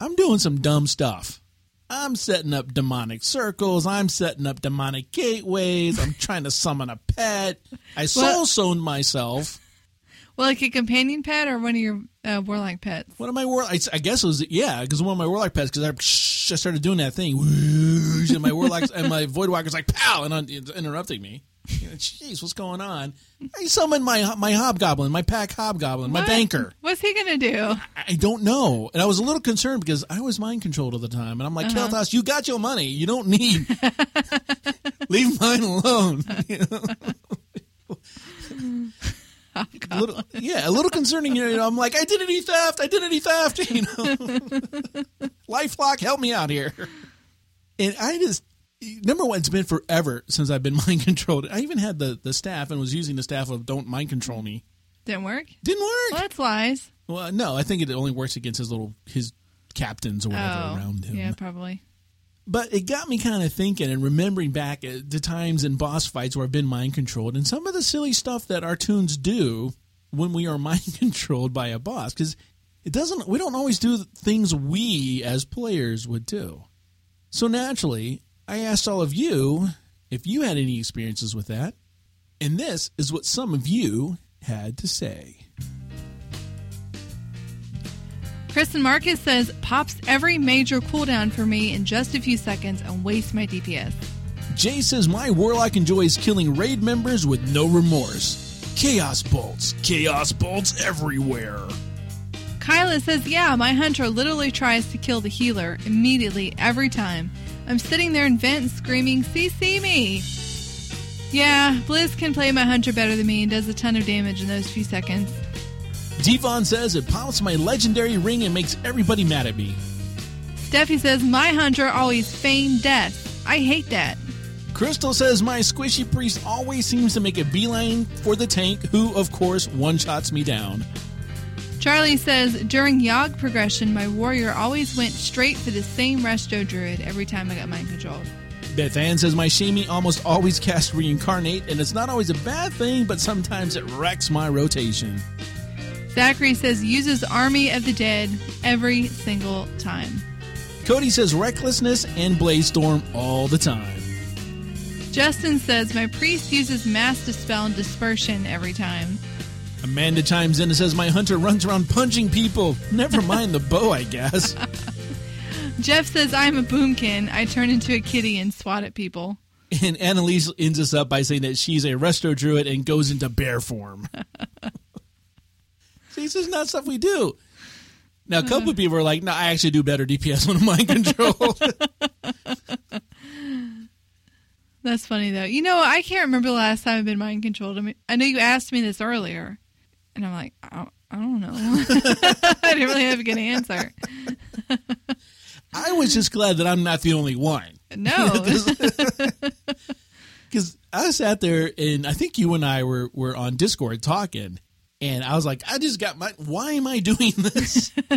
I'm doing some dumb stuff. I'm setting up demonic circles. I'm setting up demonic gateways. I'm trying to summon a pet. I soul stoned myself. Well, like a companion pet or one of your uh, warlock pets? One of my warlock, I guess it was yeah, because one of my warlock pets, because I, I started doing that thing, and my warlocks and my voidwalker's like pow, and interrupting me. Jeez, what's going on? I summoned my my hobgoblin, my pack hobgoblin, what? my banker. What's he gonna do? I, I, don't know, and I was a little concerned because I was mind controlled at the time, and I'm like, uh huh you got your money, you don't need. Leave mine alone. You know? A little, yeah, a little concerning. You know, I'm like, identity theft, identity theft. You know, LifeLock, help me out here. And I just number one, it's been forever since I've been mind controlled. I even had the the staff and was using the staff of "Don't mind control me." Didn't work. Didn't work. Well, that's lies. Well, no, I think it only works against his little his captains or whatever oh, around him. Yeah, probably. But it got me kind of thinking and remembering back at the times in boss fights where I've been mind controlled and some of the silly stuff that our toons do when we are mind controlled by a boss because it doesn't we don't always do things we as players would do. So naturally, I asked all of you if you had any experiences with that. And this is what some of you had to say. Kristen Marcus says, pops every major cooldown for me in just a few seconds and wastes my DPS. Jay says, my warlock enjoys killing raid members with no remorse. Chaos bolts, chaos bolts everywhere. Kyla says, yeah, my hunter literally tries to kill the healer immediately every time. I'm sitting there in vent screaming, CC me! Yeah, Blizz can play my hunter better than me and does a ton of damage in those few seconds. Devon says it pops my legendary ring and makes everybody mad at me. Steffi says my hunter always feign death. I hate that. Crystal says my squishy priest always seems to make a beeline for the tank, who of course one shots me down. Charlie says during Yogg progression, my warrior always went straight for the same resto druid every time I got mind controlled. Beth Ann says my Shami almost always casts reincarnate, and it's not always a bad thing, but sometimes it wrecks my rotation. Zachary says uses Army of the Dead every single time. Cody says recklessness and bladestorm all the time. Justin says my priest uses mass dispel and dispersion every time. Amanda chimes in and says my hunter runs around punching people. Never mind the bow, I guess. Jeff says I'm a boomkin. I turn into a kitty and swat at people. And Annalise ends us up by saying that she's a resto druid and goes into bear form. See, this is not stuff we do. Now, a couple of people are like, no, I actually do better DPS when I'm mind control. That's funny, though. You know, I can't remember the last time I've been mind controlled. I mean, I know you asked me this earlier, and I'm like, I don't, I don't know. I didn't really have a good answer. I was just glad that I'm not the only one. No. Because I sat there, and I think you and I were, were on Discord talking, and I was like, I just got my. Why am I doing this?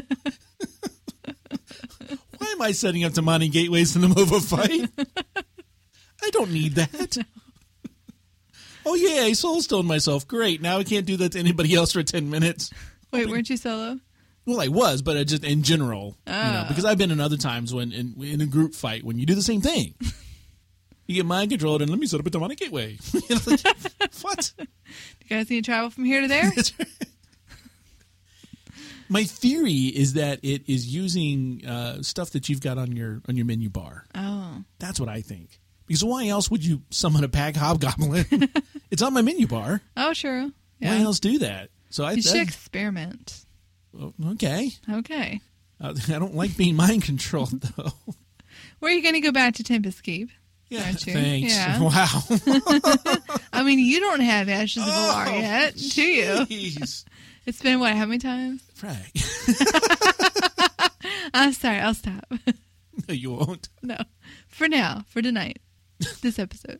why am I setting up demonic gateways in the middle of a fight? I don't need that. oh yeah, I soul stoned myself. Great. Now I can't do that to anybody else for ten minutes. Wait, weren't you solo? Well, I was, but I just in general, you know, Ah. because I've been in other times when in, in a group fight when you do the same thing. You get mind controlled and let me set up a demonic gateway. You know, like, what? You guys need to travel from here to there? My theory is that it is using uh, stuff that you've got on your on your menu bar. oh. That's what I think. Because why else would you summon a pack hobgoblin? it's on my menu bar. Oh, sure. Why else do that? So I You should that- experiment. okay. Okay. Uh, I don't like being mind controlled though. Where are you going to go back to Tempest Keep? Yeah, thanks. Yeah. Wow. I mean, you don't have Ashes of Al'ar Oh, yet, do you? It's been, what, how many times? Frank. I'm sorry, I'll stop. no, you won't. no. For now, for tonight, this episode.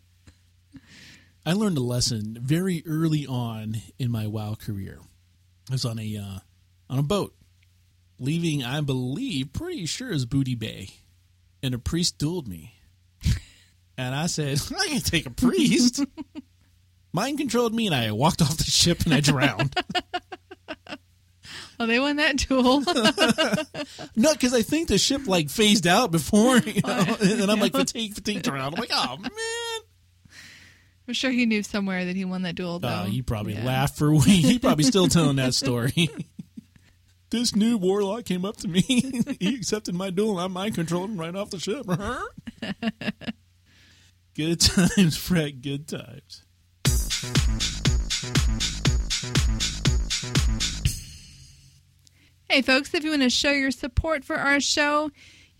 I learned a lesson very early on in my WoW career. I was on a uh, on a boat, leaving. I believe, pretty sure is Booty Bay, and a priest dueled me. And I said, I can't take a priest. Mind controlled me, and I walked off the ship and I drowned. Oh, they won that duel. no, because I think the ship like phased out before, you know, and I'm like fatigue, fatigue, drowned. I'm like, oh man. I'm sure he knew somewhere that he won that duel. Though Uh, he probably Yeah. laughed for a week. He probably still telling that story. this new warlock came up to me. he accepted my duel. And I mind controlled him right off the ship. good times, Fred. Good times. Hey, folks, if you want to show your support for our show,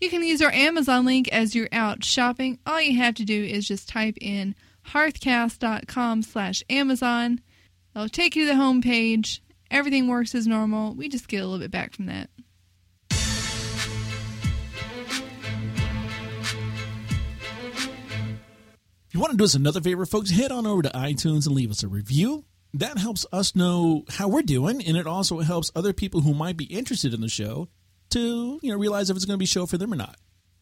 you can use our Amazon link as you're out shopping. All you have to do is just type in hearthcast.com slash Amazon. It'll take you to the home page. Everything works as normal. We just get a little bit back from that. If you want to do us another favor, folks, head on over to iTunes and leave us a review. That helps us know how we're doing, and it also helps other people who might be interested in the show to you know realize if it's going to be a show for them or not.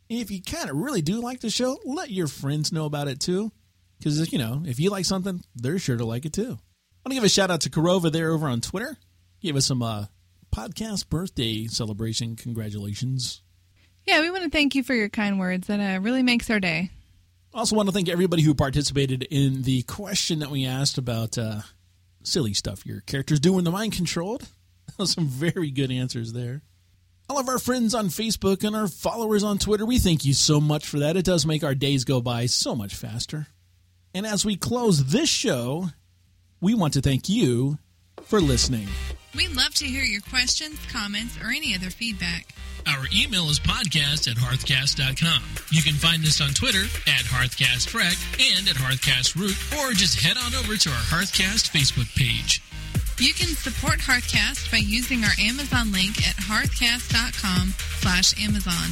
If you kind of really do like the show, let your friends know about it too, because you know if you like something, they're sure to like it too. I want to give a shout out to Korova there over on Twitter. Give us some uh, podcast birthday celebration. Congratulations. Yeah, we want to thank you for your kind words. That uh, really makes our day. Also, want to thank everybody who participated in the question that we asked about uh, silly stuff your characters do when the mind controlled. Some very good answers there. All of our friends on Facebook and our followers on Twitter, we thank you so much for that. It does make our days go by so much faster. And as we close this show, we want to thank you for listening. We'd love to hear your questions, comments, or any other feedback. Our email is podcast at hearthcast.com. You can find us on Twitter at hearthcastrec and at hearthcastroot, or just head on over to our Hearthcast Facebook page. You can support Hearthcast by using our Amazon link at hearthcast.com slash Amazon.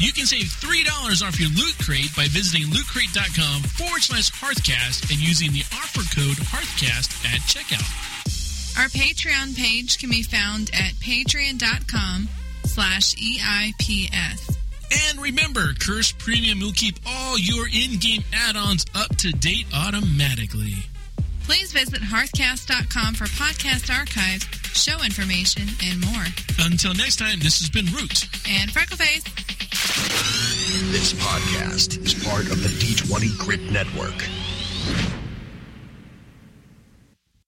You can save $3 off your Loot Crate by visiting lootcrate.com forward slash Hearthcast and using the offer code Hearthcast at checkout. Our Patreon page can be found at patreon.com slash EIPS. And remember, Curse Premium will keep all your in-game add-ons up to date automatically. Please visit hearthcast.com for podcast archives, show information, and more. Until next time, this has been Root. And Freckleface. This podcast is part of the D20 Grit Network.